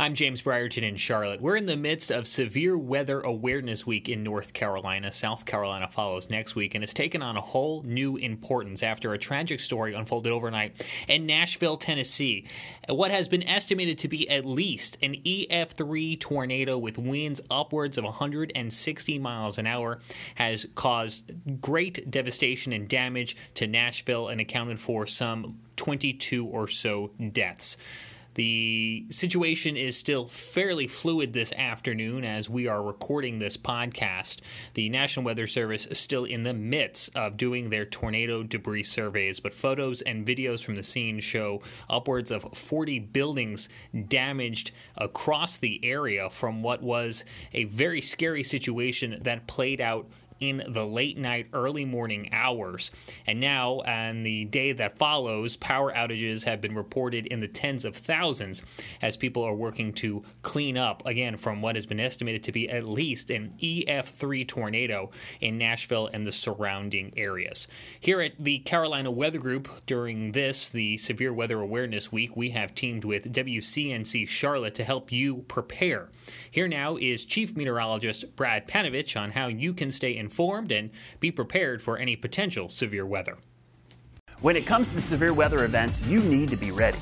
I'm James Brierton in Charlotte. We're in the midst of Severe Weather Awareness Week in North Carolina. South Carolina follows next week, and it's taken on a whole new importance after a tragic story unfolded overnight in Nashville, Tennessee. What has been estimated to be at least an EF3 tornado with winds upwards of 160 miles an hour has caused great devastation and damage to Nashville and accounted for some 22 or so deaths. The situation is still fairly fluid this afternoon as we are recording this podcast. The National Weather Service is still in the midst of doing their tornado debris surveys, but photos and videos from the scene show upwards of 40 buildings damaged across the area from what was a very scary situation that played out in the late night, early morning hours. And now, on the day that follows, power outages have been reported in the tens of thousands as people are working to clean up, again, from what has been estimated to be at least an EF3 tornado in Nashville and the surrounding areas. Here at the Carolina Weather Group, during this, the Severe Weather Awareness Week, we have teamed with WCNC Charlotte to help you prepare. Here now is Chief Meteorologist Brad Panovich on how you can stay informed and be prepared for any potential severe weather. When it comes to severe weather events, you need to be ready.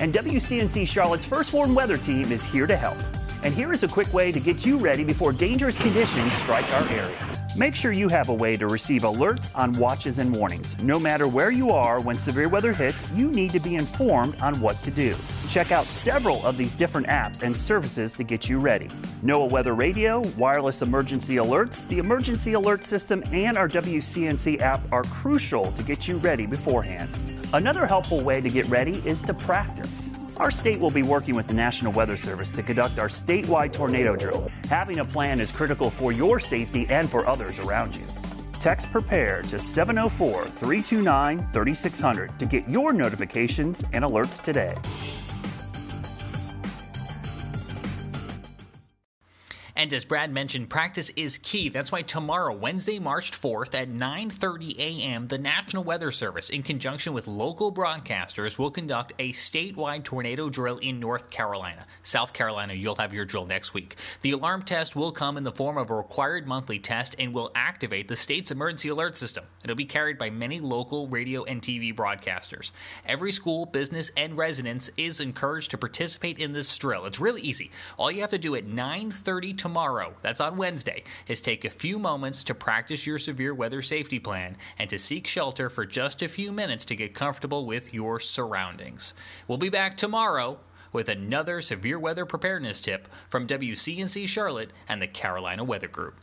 And WCNC Charlotte's First Warn Weather Team is here to help. And here is a quick way to get you ready before dangerous conditions strike our area. Make sure you have a way to receive alerts on watches and warnings. No matter where you are when severe weather hits, you need to be informed on what to do. Check out several of these different apps and services to get you ready. NOAA Weather Radio, wireless emergency alerts, the emergency alert system, and our WCNC app are crucial to get you ready beforehand. Another helpful way to get ready is to practice. Our state will be working with the National Weather Service to conduct our statewide tornado drill. Having a plan is critical for your safety and for others around you. Text PREPARE to 704 329 3600 to get your notifications and alerts today. And as Brad mentioned, practice is key. That's why tomorrow, Wednesday, March 4th at 9:30 a.m., the National Weather Service in conjunction with local broadcasters will conduct a statewide tornado drill in North Carolina. South Carolina, you'll have your drill next week. The alarm test will come in the form of a required monthly test and will activate the state's emergency alert system. It'll be carried by many local radio and TV broadcasters. Every school, business, and residence is encouraged to participate in this drill. It's really easy. All you have to do at 9:30 tomorrow, that's on Wednesday, is take a few moments to practice your severe weather safety plan and to seek shelter for just a few minutes to get comfortable with your surroundings. We'll be back tomorrow with another severe weather preparedness tip from WCNC Charlotte and the Carolina Weather Group.